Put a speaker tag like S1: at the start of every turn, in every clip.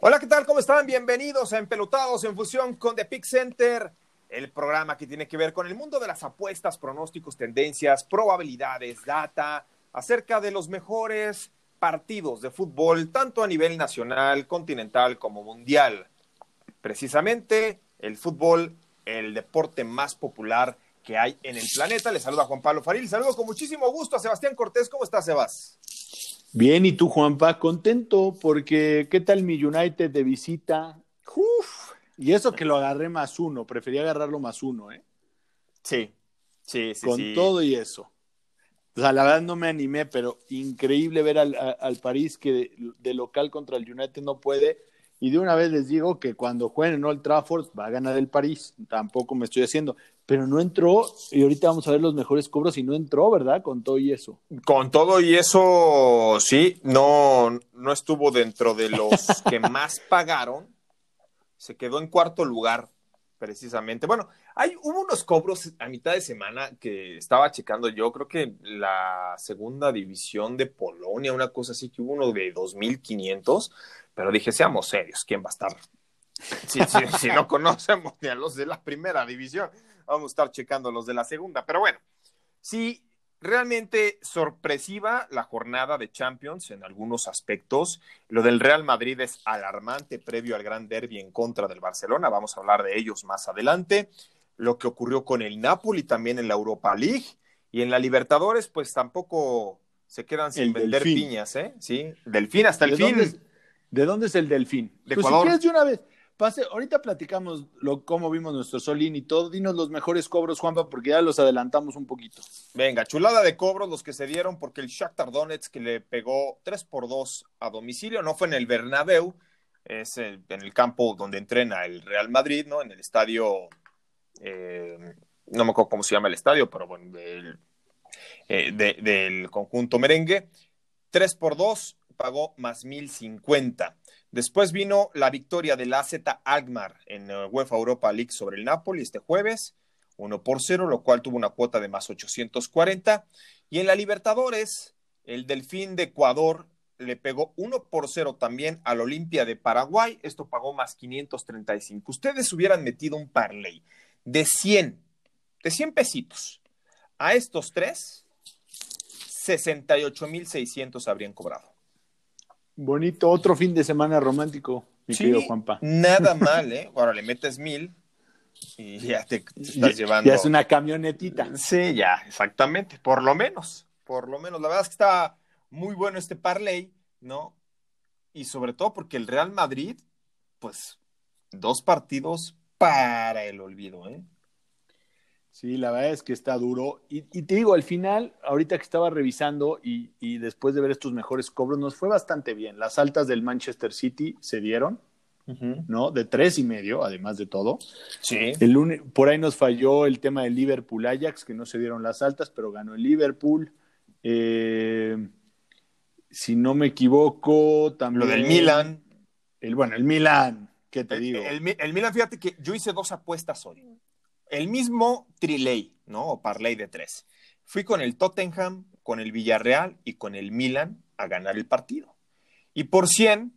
S1: Hola, ¿qué tal? ¿Cómo están? Bienvenidos a Empelotados en fusión con The Pick Center, el programa que tiene que ver con el mundo de las apuestas, pronósticos, tendencias, probabilidades, data, acerca de los mejores partidos de fútbol, tanto a nivel nacional, continental como mundial. Precisamente el fútbol, el deporte más popular que hay en el planeta. Le saluda Juan Pablo Faril. Saludo con muchísimo gusto a Sebastián Cortés. ¿Cómo estás, Sebas?
S2: Bien, ¿y tú, Juanpa? Contento porque ¿qué tal mi United de visita? Uf, y eso que lo agarré más uno, prefería agarrarlo más uno, ¿eh?
S1: Sí, sí, sí.
S2: Con todo y eso. O sea, la verdad no me animé, pero increíble ver al, al París que de, de, local contra el United no puede. Y de una vez les digo que cuando jueguen en Old Trafford va a ganar el París. Tampoco me estoy haciendo. Pero no entró, y ahorita vamos a ver los mejores cobros y no entró, ¿verdad? Con todo y eso.
S1: Con todo y eso, sí, no, no estuvo dentro de los que más pagaron. Se quedó en cuarto lugar, precisamente. Bueno, hay, hubo unos cobros a mitad de semana que estaba checando yo, creo que la segunda división de Polonia, una cosa así, que hubo uno de 2.500, pero dije, seamos serios, ¿quién va a estar? Si, si, si no conocemos ni a los de la primera división, vamos a estar checando los de la segunda, pero bueno, sí, realmente sorpresiva la jornada de Champions en algunos aspectos. Lo del Real Madrid es alarmante previo al gran derby en contra del Barcelona. Vamos a hablar de ellos más adelante. Lo que ocurrió con el Napoli también en la Europa League y en la Libertadores, pues tampoco se quedan sin
S2: El
S1: vender
S2: Delfín.
S1: piñas, ¿eh? Sí, Delfín hasta el
S2: ¿De
S1: fin.
S2: dónde, es, ¿De dónde es el Delfín?
S1: De
S2: Pues
S1: Ecuador.
S2: si quieres de una vez, pase, ahorita platicamos lo, cómo vimos nuestro Solín y todo. Dinos los mejores cobros, Juanpa, porque ya los adelantamos un poquito.
S1: Venga, chulada de cobros los que se dieron porque el Shakhtar Donetsk que le pegó 3 por 2 a domicilio, no fue en el Bernabéu, es en el campo donde entrena el Real Madrid, ¿no? En el estadio, eh, no me acuerdo cómo se llama el estadio, pero bueno, del, eh, conjunto merengue. 3 por 2 pagó más 1050. Después vino la victoria del AZ Alkmaar en eh, UEFA Europa League sobre el Napoli este jueves. 1 por 0, lo cual tuvo una cuota de más 840. Y en la Libertadores, el Delfín de Ecuador le pegó 1 por 0 también al Olimpia de Paraguay. Esto pagó más 535. Ustedes hubieran metido un parlay de 100, de 100 pesitos. A estos tres, 68,600 habrían cobrado.
S2: Bonito, otro fin de semana romántico, mi
S1: Sí,
S2: querido Juanpa.
S1: Nada mal, ¿eh? Ahora le metes mil y ya te, te estás
S2: Ya,
S1: llevando.
S2: ya es una camionetita.
S1: Sí, ya, exactamente, por lo menos, por lo menos. La verdad es que está muy bueno este parlay, ¿no? Y sobre todo porque el Real Madrid, pues, dos partidos para el olvido, ¿eh?
S2: Sí, la verdad es que está duro. Y, y te digo, al final, ahorita que estaba revisando y, y después de ver estos mejores cobros, nos fue bastante bien. Las altas del Manchester City se dieron, ¿no? De tres y medio, además de todo.
S1: Sí.
S2: El por ahí nos falló el tema del Liverpool Ajax, que no se dieron las altas, pero ganó el Liverpool. Eh, si no me equivoco, también.
S1: Lo del Milan.
S2: El, bueno, el Milan, ¿qué te
S1: El,
S2: digo?
S1: el, el Milan, fíjate que yo hice dos apuestas hoy. El mismo triley, ¿no? O parlay de tres. Fui con el Tottenham, con el Villarreal y con el Milan a ganar el partido. Y por 100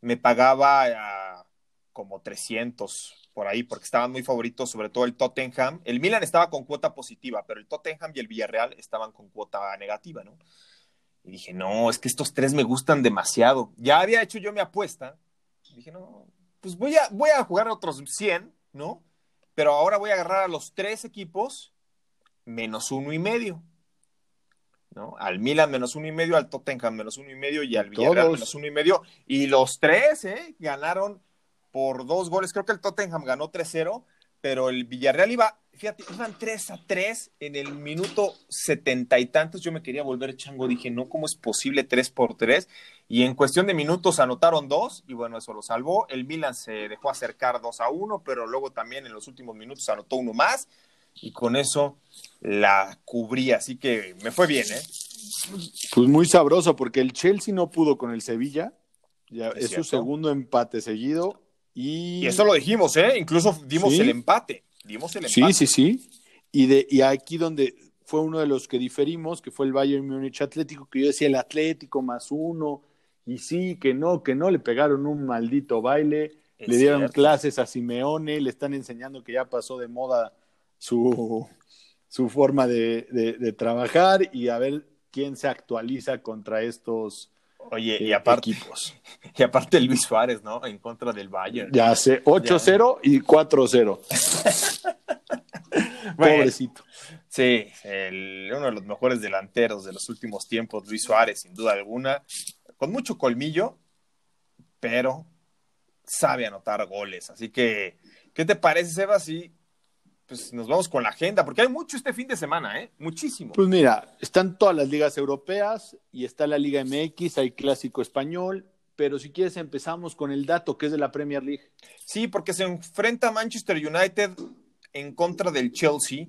S1: me pagaba ah, como 300 por ahí, porque estaban muy favoritos, sobre todo el Tottenham. El Milan estaba con cuota positiva, pero el Tottenham y el Villarreal estaban con cuota negativa, ¿no? Y dije, no, es que estos tres me gustan demasiado. Ya había hecho yo mi apuesta. Dije, no, pues voy a, voy a jugar otros 100, ¿no? Pero ahora voy a agarrar a los tres equipos menos uno y medio. ¿no? Al Milan menos uno y medio, al Tottenham menos uno y medio y al Villarreal
S2: Todos.
S1: menos uno y medio. Y los tres, ¿eh? Ganaron por dos goles. Creo que el Tottenham ganó 3-0, pero el Villarreal iba, fíjate, iban 3 a 3 en el minuto setenta y tantos. Yo me quería volver chango. Dije, no, ¿cómo es posible 3 por 3? Y en cuestión de minutos anotaron dos, y bueno, eso lo salvó. El Milan se dejó acercar 2 a 1, pero luego también en los últimos minutos anotó uno más, y con eso la cubrí. Así que me fue bien, ¿eh?
S2: Pues muy sabroso, porque el Chelsea no pudo con el Sevilla. Ya,
S1: Es
S2: es su segundo empate seguido. Y,
S1: Y eso lo dijimos, ¿eh? Incluso dimos
S2: Sí.
S1: el empate. Dimos el
S2: Sí,
S1: empate.
S2: sí, sí. Y, de, y aquí donde fue uno de los que diferimos, que fue el Bayern Múnich Atlético, que yo decía el Atlético más uno, y sí, que no, que no, le pegaron un maldito baile, le dieron clases a Simeone, le están enseñando que ya pasó de moda su, su forma de, trabajar y a ver quién se actualiza contra estos
S1: Oye, y aparte, equipos. Y aparte Luis Suárez, ¿no? En contra del Bayern.
S2: Ya sé, 8-0 y 4-0. Pobrecito.
S1: Sí, uno de los mejores delanteros de los últimos tiempos, Luis Suárez, sin duda alguna, con mucho colmillo, pero sabe anotar goles. Así que, ¿qué te parece, Seba, si pues, nos vamos con la agenda? Porque hay mucho este fin de semana, ¿eh? Muchísimo.
S2: Pues mira, están todas las ligas europeas y está la Liga MX, hay clásico español, pero si quieres empezamos con el dato que es de la Premier League.
S1: Sí, porque se enfrenta Manchester United en contra del Chelsea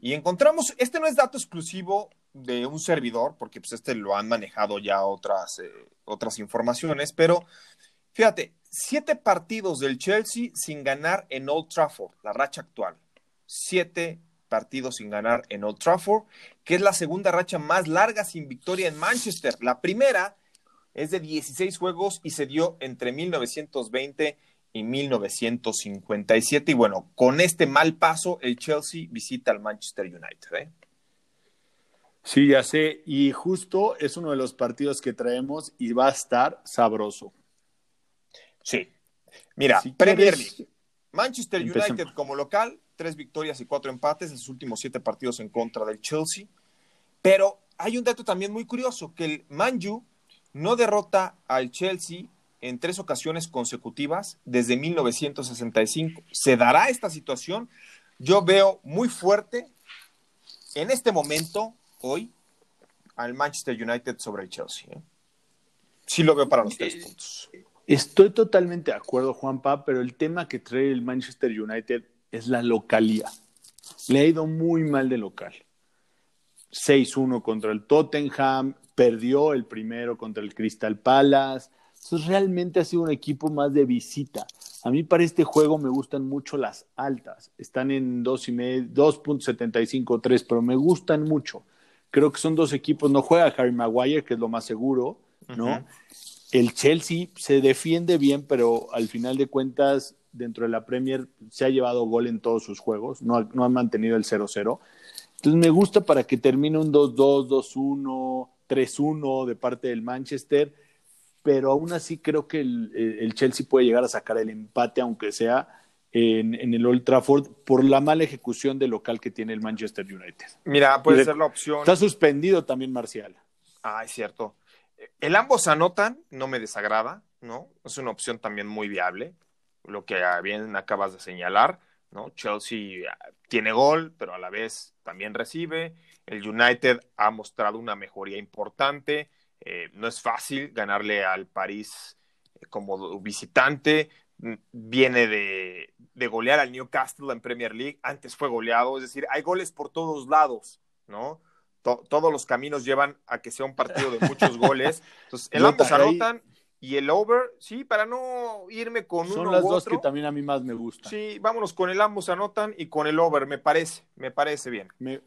S1: y encontramos, este no es dato exclusivo de un servidor, porque pues este lo han manejado ya otras, eh, otras informaciones, pero fíjate, siete partidos del Chelsea sin ganar en Old Trafford, la racha actual. Siete partidos sin ganar en Old Trafford, que es la segunda racha más larga sin victoria en Manchester. La primera es de 16 juegos y se dio entre 1920 y 1957. Y bueno, con este mal paso, el Chelsea visita al Manchester United. ¿eh?
S2: Sí, ya sé. Y justo es uno de los partidos que traemos y va a estar sabroso.
S1: Sí. Mira, Premier League. Manchester United como local, tres victorias y cuatro empates en sus últimos siete partidos en contra del Chelsea. Pero hay un dato también muy curioso, que el Manju no derrota al Chelsea en tres ocasiones consecutivas desde 1965. ¿Se dará esta situación? Yo veo muy fuerte en este momento, hoy, al Manchester United sobre el Chelsea. ¿eh? Sí lo veo para los tres puntos.
S2: Estoy totalmente de acuerdo, Juanpa, pero el tema que trae el Manchester United es la localía. Le ha ido muy mal de local. 6-1 contra el Tottenham, perdió el primero contra el Crystal Palace, entonces realmente ha sido un equipo más de visita. A mí para este juego me gustan mucho las altas. Están en 2.75-3, pero me gustan mucho. Creo que son dos equipos. No juega Harry Maguire, que es lo más seguro, ¿no? El Chelsea se defiende bien, pero al final de cuentas, dentro de la Premier, se ha llevado gol en todos sus juegos. No ha, no ha mantenido el 0-0. Entonces me gusta para que termine un 2-2, 2-1, 3-1 de parte del Manchester pero aún así creo que el, Chelsea puede llegar a sacar el empate, aunque sea en, el Old Trafford, por la mala ejecución de local que tiene el Manchester United.
S1: Mira, puede ser la opción.
S2: Está suspendido también Marcial.
S1: Ah, es cierto. El ambos anotan, no me desagrada, ¿no? Es una opción también muy viable, lo que bien acabas de señalar, ¿no? Chelsea ah, tiene gol, pero a la vez también recibe. El United ha mostrado una mejoría importante. Eh, no es fácil ganarle al París eh, como visitante. Mm, viene de, golear al Newcastle en Premier League. Antes fue goleado. Es decir, hay goles por todos lados, ¿no? Todos los caminos llevan a que sea un partido de muchos goles. Entonces, el ambos anotan. Y el over, sí, para no irme con
S2: Son
S1: uno
S2: las dos que también a mí más me gustan.
S1: Sí, vámonos con el ambos anotan y con el over, me parece, me parece bien.
S2: Me,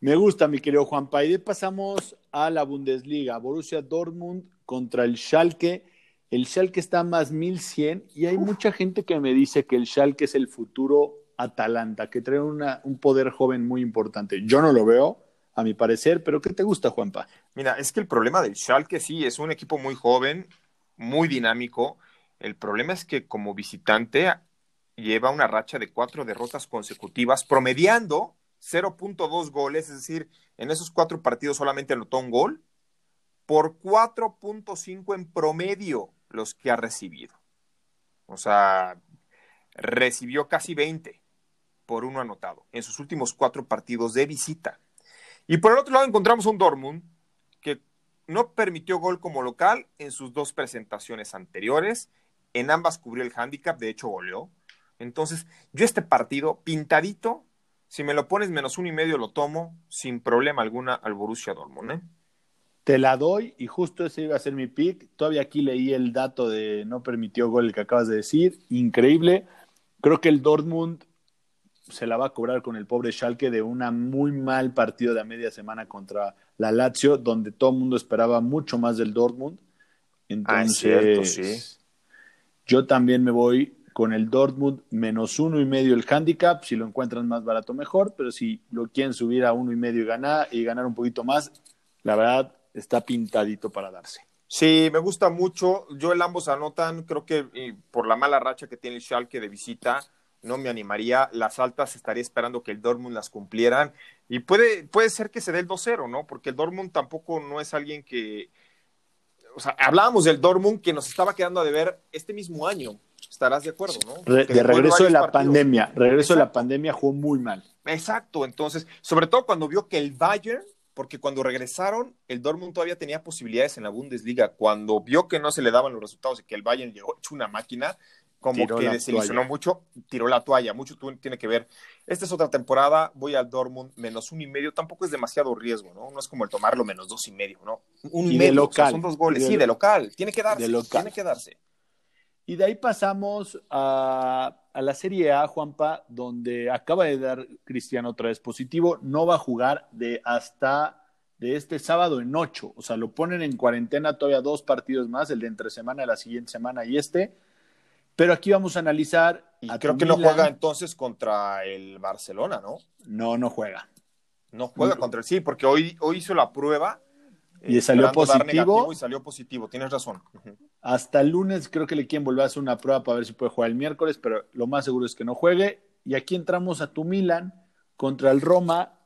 S2: me gusta, mi querido Juan Paide. Pasamos a la Bundesliga. Borussia Dortmund contra el Schalke. El Schalke está más 1100 y hay mucha gente que me dice que el Schalke es el futuro Atalanta, que trae una, un poder joven muy importante. Yo no lo veo, a mi parecer, pero ¿qué te gusta, Juanpa?
S1: Mira, es que el problema del Schalke sí, es un equipo muy joven, muy dinámico. El problema es que como visitante lleva una racha de cuatro derrotas consecutivas, promediando 0.2 goles, es decir, en esos cuatro partidos solamente anotó un gol, por 4.5 en promedio los que ha recibido. O sea, recibió casi 20 por uno anotado en sus últimos cuatro partidos de visita. Y por el otro lado encontramos un Dortmund que no permitió gol como local en sus dos presentaciones anteriores. En ambas cubrió el handicap, de hecho goleó. Entonces, yo este partido pintadito si me lo pones menos uno y medio, lo tomo sin problema alguna al Borussia Dortmund. ¿eh?
S2: Te la doy y justo ese iba a ser mi pick. Todavía aquí leí el dato de no permitió gol que acabas de decir. Increíble. Creo que el Dortmund se la va a cobrar con el pobre Schalke de una muy mal partido de a media semana contra la Lazio, donde todo el mundo esperaba mucho más del Dortmund. Entonces, sí. yo también me voy con el Dortmund menos uno y medio el handicap. Si lo encuentran más barato, mejor. Pero si lo quieren subir a uno y medio y ganar, y ganar un poquito más, la verdad está pintadito para darse.
S1: Sí, me gusta mucho. Yo el ambos anotan. Creo que por la mala racha que tiene el Schalke de visita, no me animaría. Las altas estaría esperando que el Dortmund las cumplieran. Y puede, puede ser que se dé el 2-0, ¿no? Porque el Dortmund tampoco no es alguien que. O sea, hablábamos del Dortmund que nos estaba quedando a deber este mismo año estarás de acuerdo, ¿no?
S2: de regreso de la pandemia, regreso de la pandemia jugó muy mal.
S1: Exacto, entonces, sobre todo cuando vio que el Bayern, porque cuando regresaron, el Dortmund todavía tenía posibilidades en la Bundesliga, cuando vio que no se le daban los resultados y que el Bayern llegó hecho una máquina, como que desilusionó mucho, tiró la toalla, mucho tiene que ver. Esta es otra temporada, voy al Dortmund menos un y medio, tampoco es demasiado riesgo, ¿no? No es como el tomarlo menos dos y medio, ¿no? Un y, medio, local. son dos goles, sí, de local, tiene que darse, tiene que darse.
S2: Y de ahí pasamos a, la Serie A, Juanpa, donde acaba de dar Cristiano otra vez positivo. No va a jugar de hasta de este sábado en ocho. O sea, lo ponen en cuarentena todavía dos partidos más, el de entre semana, la siguiente semana y este. Pero aquí vamos a analizar.
S1: Y creo que no juega entonces contra el Barcelona, ¿no?
S2: No, no juega.
S1: No juega contra el sí, porque hoy, hoy hizo la prueba
S2: y salió positivo.
S1: Y salió positivo, tienes razón.
S2: Hasta el lunes creo que le quieren volver a hacer una prueba para ver si puede jugar el miércoles, pero lo más seguro es que no juegue. Y aquí entramos a tu Milan contra el Roma.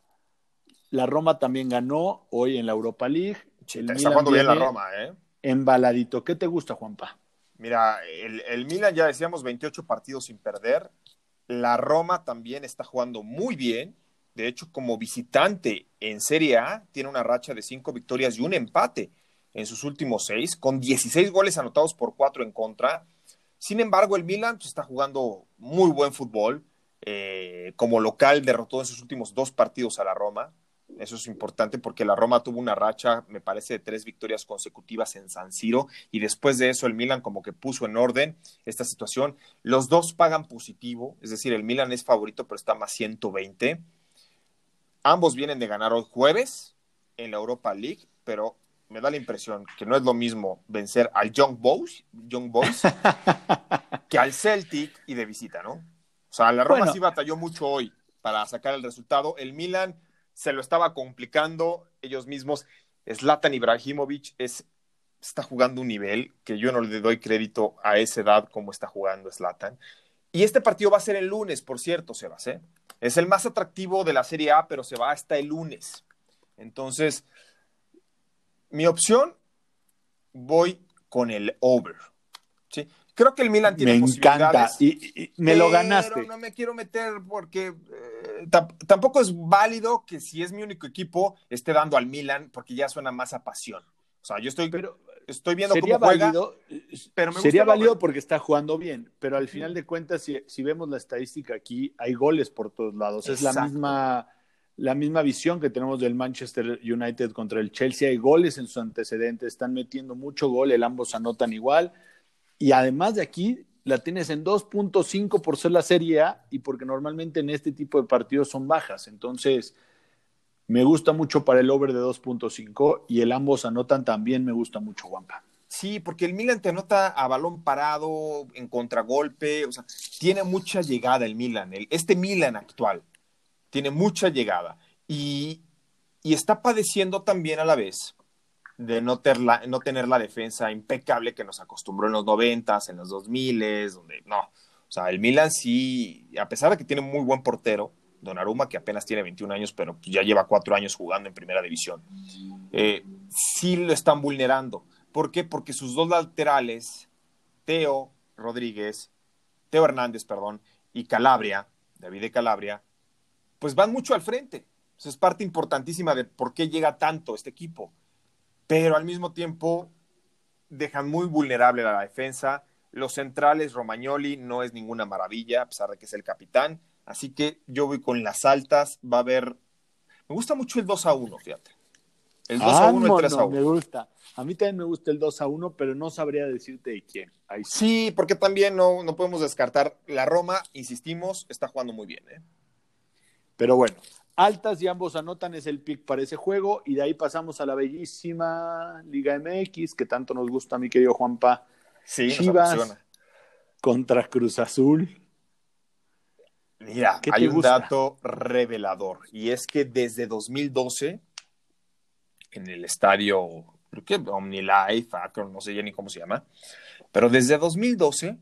S2: La Roma también ganó hoy en la Europa League.
S1: está jugando bien la Roma, ¿eh?
S2: Embaladito. ¿Qué te gusta, Juanpa?
S1: Mira, el, el Milan ya decíamos 28 partidos sin perder. La Roma también está jugando muy bien de hecho, como visitante en Serie A, tiene una racha de cinco victorias y un empate en sus últimos seis, con 16 goles anotados por cuatro en contra. Sin embargo, el Milan pues, está jugando muy buen fútbol. Eh, como local derrotó en sus últimos dos partidos a la Roma. Eso es importante porque la Roma tuvo una racha, me parece, de tres victorias consecutivas en San Siro y después de eso el Milan como que puso en orden esta situación. Los dos pagan positivo, es decir, el Milan es favorito pero está más 120. Ambos vienen de ganar hoy jueves en la Europa League, pero me da la impresión que no es lo mismo vencer al Young Boys, Young Boys que al Celtic y de visita, ¿no? O sea, la Roma sí batalló mucho hoy para sacar el resultado. El Milan se lo estaba complicando ellos mismos. Zlatan Ibrahimovic es, está jugando un nivel que yo no le doy crédito a esa edad como está jugando Zlatan. Y este partido va a ser el lunes, por cierto, Sebas. ¿eh? Es el más atractivo de la Serie A, pero se va hasta el lunes. Entonces, mi opción, voy con el over. ¿sí? Creo que el Milan tiene
S2: me encanta y, me lo ganaste.
S1: No me quiero meter porque eh, tampoco es válido que si es mi único equipo esté dando al Milan porque ya suena más a pasión. O sea, yo estoy, pero, estoy viendo
S2: sería
S1: cómo juega,
S2: válido, pero sería válido porque está jugando bien, pero al final de cuentas, si, vemos la estadística aquí, hay goles por todos lados. Es la misma, la misma visión que tenemos del Manchester United contra el Chelsea. Hay goles en sus antecedentes, están metiendo mucho gol, el ambos anotan igual. Y además de aquí, la tienes en 2.5 por ser la Serie A y porque normalmente en este tipo de partidos son bajas. Entonces, me gusta mucho para el over de 2.5 y el ambos anotan también me gusta mucho, Juanpa.
S1: Sí, porque el Milan te anota a balón parado, en contragolpe, o sea, tiene mucha llegada el Milan. este Milan actual tiene mucha llegada y, está padeciendo también a la vez de no, no tener la defensa impecable que nos acostumbró en los noventas, en los 2000, donde no. O sea, el Milan sí, a pesar de que tiene muy buen portero, Donnarumma, que apenas tiene 21 años, pero ya lleva cuatro años jugando en primera división, eh, sí lo están vulnerando. ¿Por qué? Porque sus dos laterales, Teo Rodríguez, Teo Hernández, perdón, y Calabria, David de Calabria, pues van mucho al frente. Eso es parte importantísima de por qué llega tanto este equipo. Pero al mismo tiempo dejan muy vulnerable a la defensa. Los centrales, Romagnoli no es ninguna maravilla, a pesar de que es el capitán. Así que yo voy con las altas. Va a haber. Me gusta mucho el 2 a 1, fíjate.
S2: El 2 a 1 y el 3 a 1. Me gusta. A mí también me gusta el 2 a 1, pero no sabría decirte de quién.
S1: sí. porque también no, no podemos descartar. La Roma, insistimos, está jugando muy bien. ¿eh?
S2: Pero bueno, altas y ambos anotan es el pick para ese juego y de ahí pasamos a la bellísima Liga MX que tanto nos gusta mi querido Juanpa.
S1: Sí,
S2: Chivas contra Cruz Azul.
S1: Mira,
S2: ¿Qué
S1: hay un
S2: gusta?
S1: dato revelador y es que desde 2012 en el estadio, creo que OmniLife, Akron, no sé ya ni cómo se llama, pero desde 2012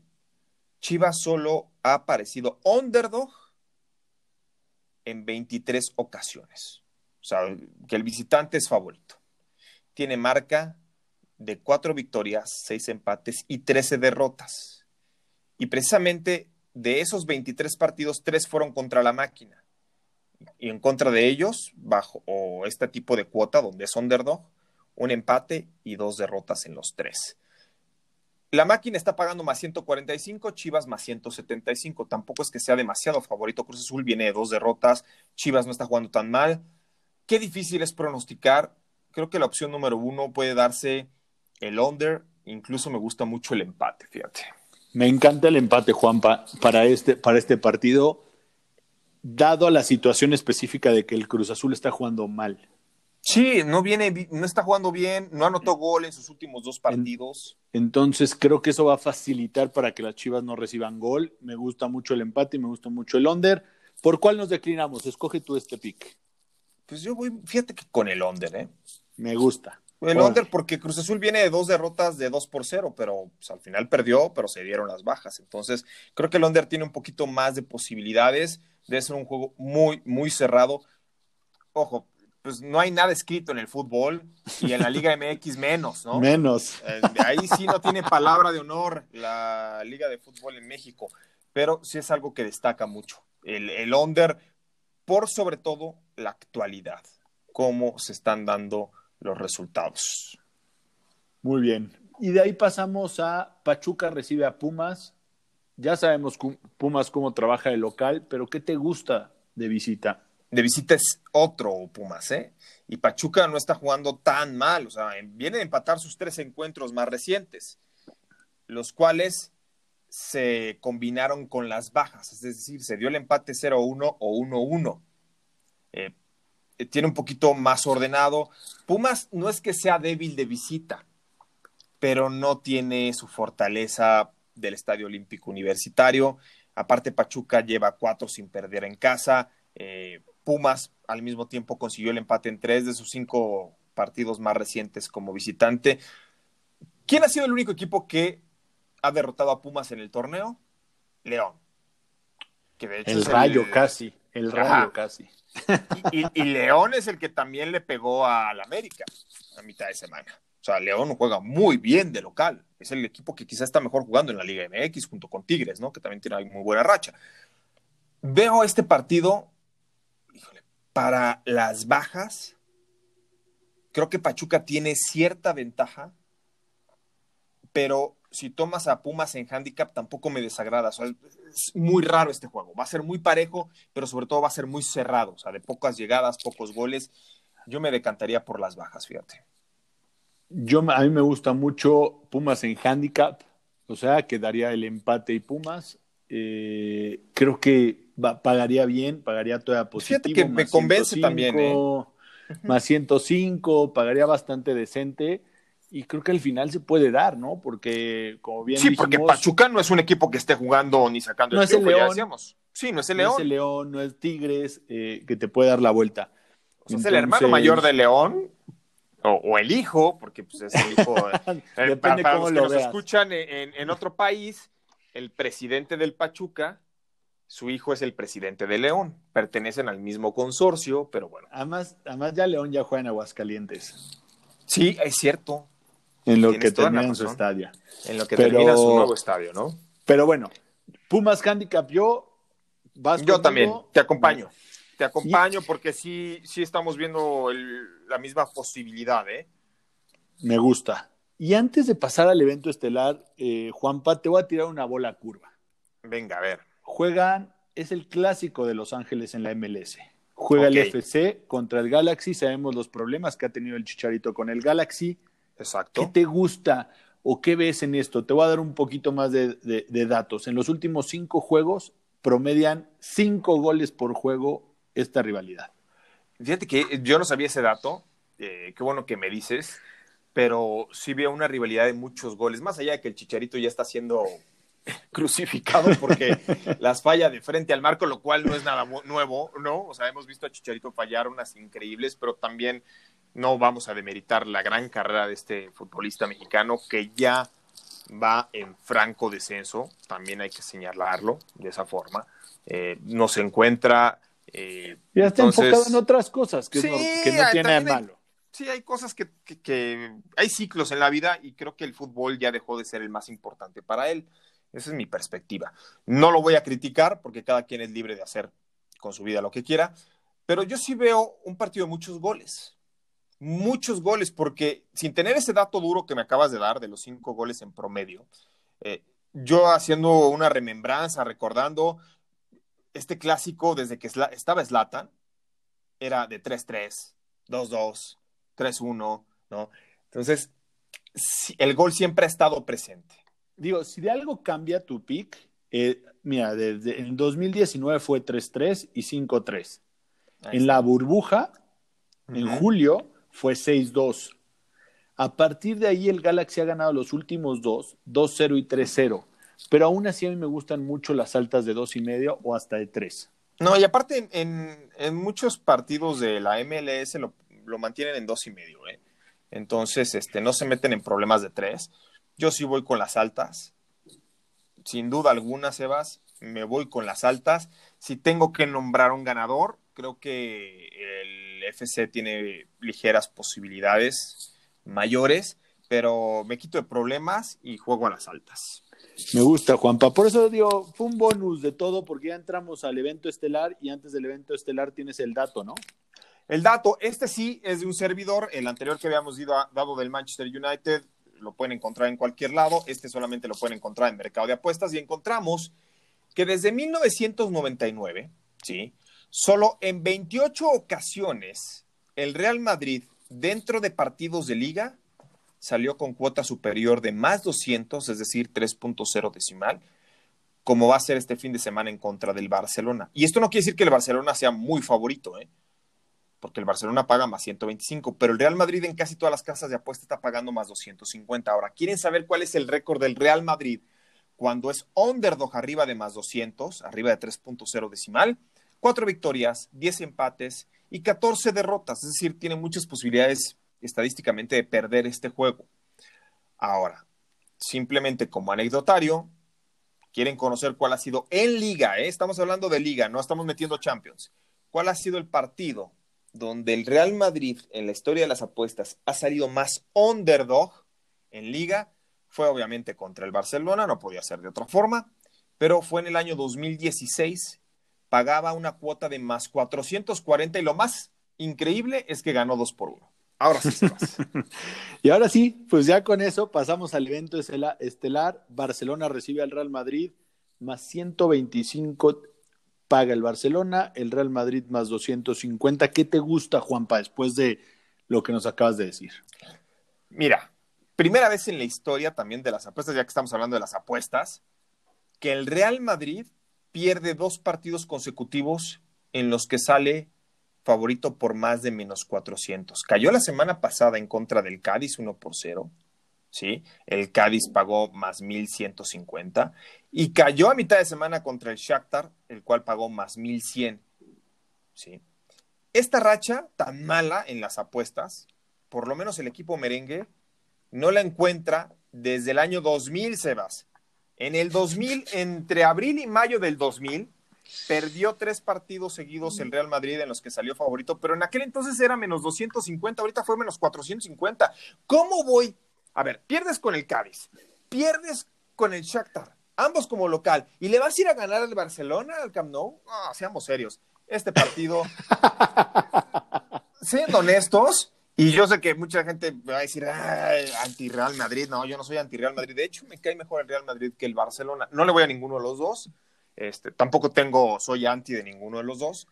S1: Chivas solo ha aparecido underdog en 23 ocasiones. O sea, que el visitante es favorito. Tiene marca de cuatro victorias, seis empates y 13 derrotas. Y precisamente de esos 23 partidos, tres fueron contra la máquina. Y en contra de ellos, bajo o este tipo de cuota donde es underdog, un empate y dos derrotas en los tres. La máquina está pagando más 145, Chivas más 175. Tampoco es que sea demasiado favorito. Cruz Azul viene de dos derrotas, Chivas no está jugando tan mal. Qué difícil es pronosticar. Creo que la opción número uno puede darse el under. Incluso me gusta mucho el empate, fíjate.
S2: Me encanta el empate, Juanpa, para este, para este partido, dado a la situación específica de que el Cruz Azul está jugando mal.
S1: Sí, no viene, no está jugando bien, no anotó gol en sus últimos dos partidos.
S2: Entonces creo que eso va a facilitar para que las Chivas no reciban gol. Me gusta mucho el empate y me gusta mucho el under. ¿Por cuál nos declinamos? Escoge tú este pick.
S1: Pues yo voy, fíjate que con el under, ¿eh?
S2: Me gusta.
S1: El
S2: Órale.
S1: under porque Cruz Azul viene de dos derrotas de 2 por 0, pero pues, al final perdió, pero se dieron las bajas. Entonces, creo que el under tiene un poquito más de posibilidades. Debe ser un juego muy, muy cerrado. Ojo, pues no hay nada escrito en el fútbol y en la Liga MX menos, ¿no?
S2: Menos.
S1: Eh, ahí sí no tiene palabra de honor la Liga de Fútbol en México, pero sí es algo que destaca mucho. El, el under, por sobre todo la actualidad, cómo se están dando los resultados.
S2: Muy bien. Y de ahí pasamos a Pachuca recibe a Pumas. Ya sabemos Pumas cómo trabaja el local, pero ¿qué te gusta de visita?
S1: De visita es otro Pumas, ¿eh? Y Pachuca no está jugando tan mal, o sea, en- viene de empatar sus tres encuentros más recientes, los cuales se combinaron con las bajas, es decir, se dio el empate 0-1 o 1-1. Eh, eh, tiene un poquito más ordenado. Pumas no es que sea débil de visita, pero no tiene su fortaleza del Estadio Olímpico Universitario. Aparte, Pachuca lleva cuatro sin perder en casa. Eh, Pumas al mismo tiempo consiguió el empate en tres de sus cinco partidos más recientes como visitante. ¿Quién ha sido el único equipo que ha derrotado a Pumas en el torneo? León. Que de hecho
S2: El rayo casi, el rayo
S1: Ajá.
S2: casi.
S1: Y, y- y León es el que también le pegó al América a mitad de semana. O sea, León juega muy bien de local. Es el equipo que quizás está mejor jugando en la Liga MX junto con Tigres, ¿no? Que también tiene muy buena racha. Veo este partido, para las bajas, creo que Pachuca tiene cierta ventaja, pero si tomas a Pumas en handicap tampoco me desagrada. Es muy raro este juego. Va a ser muy parejo, pero sobre todo va a ser muy cerrado. O sea, de pocas llegadas, pocos goles. Yo me decantaría por las bajas, fíjate.
S2: Yo, a mí me gusta mucho Pumas en handicap, o sea, que daría el empate y Pumas. Eh, creo que va- pagaría bien, pagaría toda positivo.
S1: Fíjate que me
S2: más
S1: convence también, ¿eh?
S2: Más 105, pagaría bastante decente. Y creo que al final se puede dar, ¿no? Porque, como bien
S1: Sí, porque Pachuca no es un equipo que esté jugando ni sacando
S2: No
S1: el
S2: es el
S1: ya
S2: León.
S1: decíamos. Sí, no es el
S2: no
S1: León.
S2: es el León, no es Tigres, eh, que te puede dar la vuelta.
S1: O sea, es el hermano mayor de León. O, o el hijo, porque pues, es el hijo. eh, eh,
S2: Depende
S1: para, para los que
S2: lo
S1: nos
S2: veas.
S1: escuchan en, en otro país, el presidente del Pachuca, su hijo es el presidente de León. Pertenecen al mismo consorcio, pero bueno.
S2: Además, además ya León ya juega en Aguascalientes,
S1: Sí, es cierto.
S2: en lo que termina en su estadio.
S1: En lo que
S2: Pero-
S1: termina su nuevo estadio, ¿no?
S2: Pero bueno, Pumas Handicap, yo. ¿vas
S1: Yo también, te acompaño. Te acompaño porque sí, sí estamos viendo el- la misma posibilidad, ¿eh?
S2: Me gusta. Y antes de pasar al evento estelar, eh, Juanpa, te voy a tirar una bola curva.
S1: Venga, a ver.
S2: Juegan, es el clásico de Los Ángeles en la MLS. Juega el FC contra el Galaxy. Sabemos los problemas que ha tenido el Chicharito con el Galaxy. ¿Qué
S1: Exacto.
S2: te gusta o qué ves en esto? Te voy a dar un poquito más de, de- de datos. En los últimos cinco juegos promedian cinco goles por juego esta rivalidad.
S1: Fíjate que yo no sabía ese dato, eh, qué bueno que me dices, pero sí veo una rivalidad de muchos goles, más allá de que el Chicharito ya está siendo crucificado porque las falla de frente al marco, lo cual no es nada nuevo, ¿no? O sea, hemos visto a Chicharito fallar unas increíbles, pero también no vamos a demeritar la gran carrera de este futbolista mexicano que ya va en franco descenso, también hay que señalarlo de esa forma. Eh, no se encuentra. Eh,
S2: ya está enfocado en otras cosas que, no, que no tiene de malo.
S1: sí, hay cosas que, que, Hay ciclos en la vida y creo que el fútbol ya dejó de ser el más importante para él. Esa es mi perspectiva. No lo voy a criticar porque cada quien es libre de hacer con su vida lo que quiera, pero yo sí veo un partido de muchos goles muchos goles, porque sin tener ese dato duro que me acabas de dar de los cinco goles en promedio, eh, yo haciendo una remembranza, recordando este clásico desde que estaba Slatan, era de 3-3, 2-2, 3-1, ¿no? Entonces, el gol siempre ha estado presente.
S2: Digo, si de algo cambia tu pick, eh, mira, desde en 2019 fue 3-3 y 5-3. En la burbuja, en julio, fue 6-2. A partir de ahí el Galaxy ha ganado los últimos dos, 2-0 y 3-0. Pero aún así a mí me gustan mucho las altas de dos y medio o hasta de 3.
S1: No, y aparte en, en, muchos partidos de la MLS lo, lo mantienen en dos y medio, ¿eh? Entonces, este, no se meten en problemas de tres. Yo sí voy con las altas. Sin duda alguna, Sebas, me voy con las altas. Si tengo que nombrar un ganador, creo que el FC tiene ligeras posibilidades mayores, pero me quito de problemas y juego a las altas.
S2: Me gusta, Juanpa. Por eso digo, fue un bonus de todo, porque ya entramos al evento estelar y antes del evento estelar tienes el dato, ¿no?
S1: El dato, este sí es de un servidor, el anterior que habíamos dado del Manchester United lo pueden encontrar en cualquier lado, este solamente lo pueden encontrar en Mercado de Apuestas y encontramos que desde 1999, ¿sí? Solo en 28 ocasiones el Real Madrid, dentro de partidos de liga, salió con cuota superior de más 200, es decir, 3.0 decimal, como va a ser este fin de semana en contra del Barcelona. Y esto no quiere decir que el Barcelona sea muy favorito, ¿eh? Porque el Barcelona paga más 125, pero el Real Madrid en casi todas las casas de apuesta está pagando más 250. Ahora, ¿quieren saber cuál es el récord del Real Madrid cuando es underdog arriba de más 200, arriba de 3.0 decimal? cuatro victorias, diez empates y 14 derrotas, es decir, tiene muchas posibilidades estadísticamente de perder este juego. Ahora, simplemente como anecdotario, quieren conocer cuál ha sido en liga, ¿eh? estamos hablando de liga, no estamos metiendo Champions. ¿Cuál ha sido el partido donde el Real Madrid en la historia de las apuestas ha salido más underdog en liga? Fue obviamente contra el Barcelona, no podía ser de otra forma, pero fue en el año 2016 pagaba una cuota de más 440 y lo más increíble es que ganó dos por uno. Ahora sí
S2: y ahora sí, pues ya con eso pasamos al evento estelar. Barcelona recibe al Real Madrid, más 125 paga el Barcelona, el Real Madrid más 250. ¿Qué te gusta, Juanpa, después de lo que nos acabas de decir?
S1: Mira, primera vez en la historia también de las apuestas, ya que estamos hablando de las apuestas, que el Real Madrid pierde dos partidos consecutivos en los que sale favorito por más de menos 400. Cayó la semana pasada en contra del Cádiz 1 por 0. ¿Sí? El Cádiz pagó más 1150 y cayó a mitad de semana contra el Shakhtar, el cual pagó más 1100. ¿sí? Esta racha tan mala en las apuestas, por lo menos el equipo merengue no la encuentra desde el año 2000, Sebas. En el 2000, entre abril y mayo del 2000, perdió tres partidos seguidos el Real Madrid en los que salió favorito, pero en aquel entonces era menos 250, ahorita fue menos 450. ¿Cómo voy? A ver, pierdes con el Cádiz, pierdes con el Shakhtar, ambos como local, y le vas a ir a ganar al Barcelona, al Camp Nou. Seamos serios. Este partido, siendo honestos, y yo sé que mucha gente va a decir, anti-Real Madrid. No, yo no soy anti-Real Madrid. De hecho, me cae mejor el Real Madrid que el Barcelona. No le voy a ninguno de los dos. Este, tampoco tengo, soy anti de ninguno de los dos.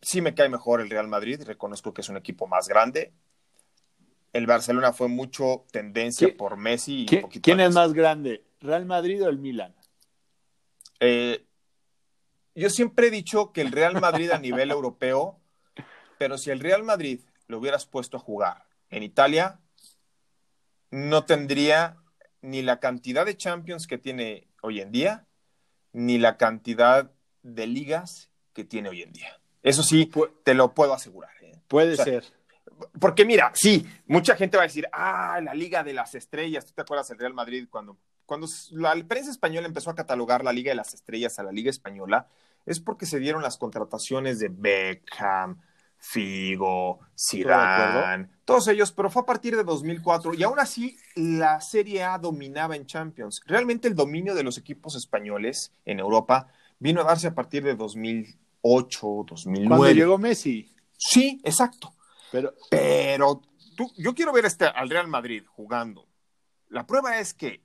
S1: Sí me cae mejor el Real Madrid. Reconozco que es un equipo más grande. El Barcelona fue mucho tendencia por Messi. Y
S2: ¿Quién, ¿quién es más grande, Real Madrid o el Milan?
S1: Eh, yo siempre he dicho que el Real Madrid a nivel europeo pero si el Real Madrid lo hubieras puesto a jugar en Italia, no tendría ni la cantidad de Champions que tiene hoy en día, ni la cantidad de ligas que tiene hoy en día. Eso sí, te lo puedo asegurar. ¿eh?
S2: Puede ser.
S1: Porque mira, sí, mucha gente va a decir, ah, la Liga de las Estrellas. ¿Tú te acuerdas del Real Madrid cuando, cuando la prensa española empezó a catalogar la Liga de las Estrellas a la Liga Española? Es porque se dieron las contrataciones de Beckham, Figo, Zidane, todos ellos, pero fue a partir de 2004 y aún así la Serie A dominaba en Champions. Realmente el dominio de los equipos españoles en Europa vino a darse a partir de 2008, 2009. Cuando
S2: llegó Messi.
S1: Sí, exacto. Pero, pero tú, yo quiero ver este, al Real Madrid jugando. La prueba es que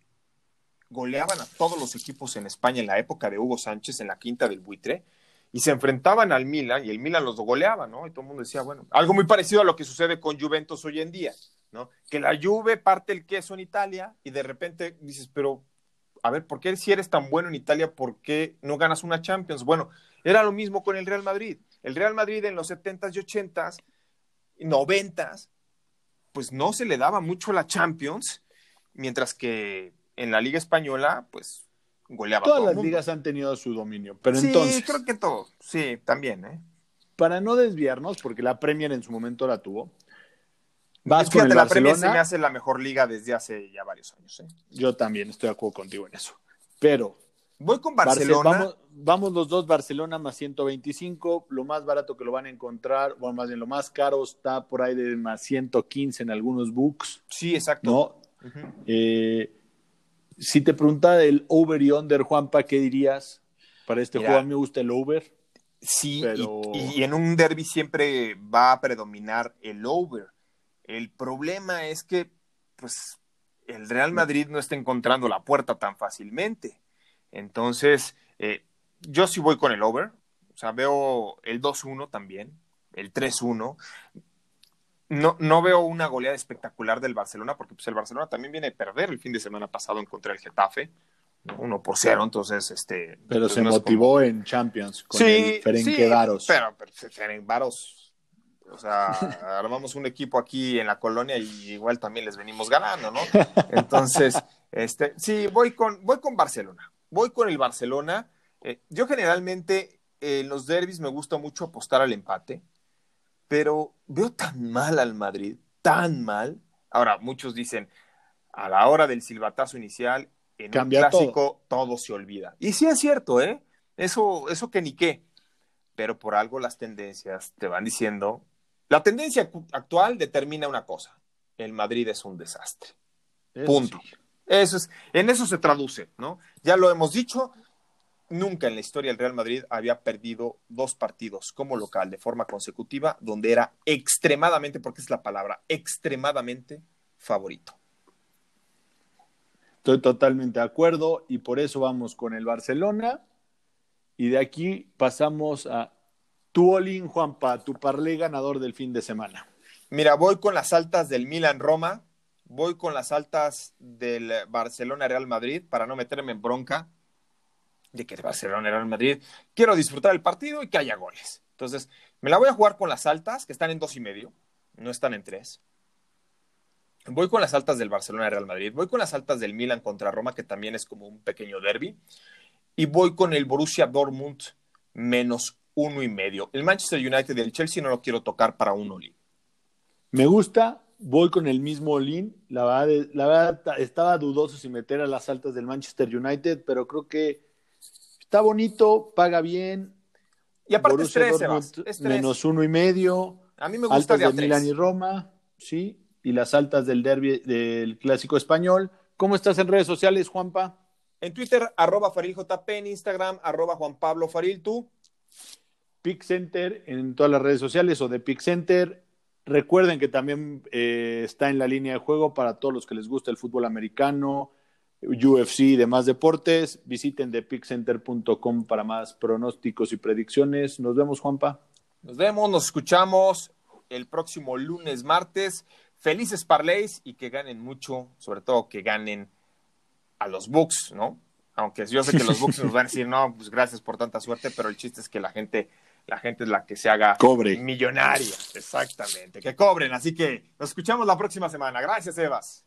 S1: goleaban a todos los equipos en España en la época de Hugo Sánchez en la quinta del buitre y se enfrentaban al Milan y el Milan los goleaba, ¿no? Y todo el mundo decía, bueno, algo muy parecido a lo que sucede con Juventus hoy en día, ¿no? Que la Juve parte el queso en Italia y de repente dices, pero, a ver, ¿por qué si eres tan bueno en Italia, por qué no ganas una Champions? Bueno, era lo mismo con el Real Madrid. El Real Madrid en los 70s y 80s, 90s, pues no se le daba mucho la Champions, mientras que en la Liga Española, pues goleaba.
S2: Todas las ligas han tenido su dominio, pero
S1: sí,
S2: entonces.
S1: creo que todo. Sí, también, ¿eh?
S2: Para no desviarnos, porque la Premier en su momento la tuvo.
S1: Vas con el la Premier se me hace la mejor liga desde hace ya varios años. ¿eh?
S2: Yo también estoy de acuerdo contigo en eso. Pero.
S1: Voy con Barcelona.
S2: vamos, los dos, Barcelona más 125. Lo más barato que lo van a encontrar, bueno, más bien lo más caro está por ahí de más 115 en algunos books.
S1: Sí, exacto.
S2: ¿no? eh, si te preguntara el over y under, Juanpa, ¿qué dirías? Para este juego a mí me gusta el over.
S1: Sí, y, en un derby siempre va a predominar el over. El problema es que, pues, el Real Madrid no está encontrando la puerta tan fácilmente. Entonces, eh, yo sí voy con el over. O sea, veo el 2-1 también, el 3-1 no, no veo una goleada espectacular del Barcelona, porque pues el Barcelona también viene a perder el fin de semana pasado en contra del Getafe, uno por cero, entonces este.
S2: Pero
S1: pues,
S2: se motivó en Champions con sí, el sí,
S1: pero, pero Varos, o sea, armamos un equipo aquí en la colonia y igual también les venimos ganando, ¿no? Entonces, este, sí, voy con, voy con Barcelona, voy con el Barcelona. Eh, yo generalmente en los derbis me gusta mucho apostar al empate pero veo tan mal al Madrid, tan mal. Ahora, muchos dicen, a la hora del silbatazo inicial, en un clásico todo. se olvida. Y sí es cierto, ¿eh? Eso, eso que ni qué. Pero por algo las tendencias te van diciendo. La tendencia actual determina una cosa: el Madrid es un desastre. Punto. Eso es, en eso se traduce, ¿no? Ya lo hemos dicho, nunca en la historia del Real Madrid había perdido dos partidos como local de forma consecutiva, donde era extremadamente, porque es la palabra, extremadamente favorito.
S2: Estoy totalmente de acuerdo y por eso vamos con el Barcelona. Y de aquí pasamos a tu Olin, Juanpa, tu parlé ganador del fin de semana.
S1: Mira, voy con las altas del Milan Roma, voy con las altas del Barcelona Real Madrid para no meterme en bronca de que Barcelona era el Madrid. Quiero disfrutar el partido y que haya goles. Entonces, me la voy a jugar con las altas, que están en dos y medio, no están en tres. Voy con las altas del Barcelona Real Madrid. Voy con las altas del Milan contra Roma, que también es como un pequeño derby. Y voy con el Borussia Dortmund menos uno y medio. El Manchester United y el Chelsea no lo quiero tocar para un all
S2: Me gusta, voy con el mismo all La verdad, la verdad estaba dudoso si meter a las altas del Manchester United, pero creo que Está bonito, paga bien.
S1: Y aparte es tres,
S2: Menos uno y medio.
S1: A mí me gusta
S2: altas de, Milán y Roma, sí. Y las altas del derby del clásico español. ¿Cómo estás en redes sociales, Juanpa?
S1: En Twitter, arroba FarilJP, en Instagram, arroba Juan Pablo Faril, ¿tú?
S2: Center en todas las redes sociales o de Center. Recuerden que también eh, está en la línea de juego para todos los que les gusta el fútbol americano, UFC y demás deportes. Visiten thepixcenter.com para más pronósticos y predicciones. Nos vemos, Juanpa.
S1: Nos vemos, nos escuchamos el próximo lunes, martes. Felices parlays y que ganen mucho, sobre todo que ganen a los Bucks, ¿no? Aunque yo sé que los Bucks nos van a decir, no, pues gracias por tanta suerte, pero el chiste es que la gente la gente es la que se haga
S2: Cobre.
S1: millonaria. Exactamente, que cobren. Así que nos escuchamos la próxima semana. Gracias, Evas.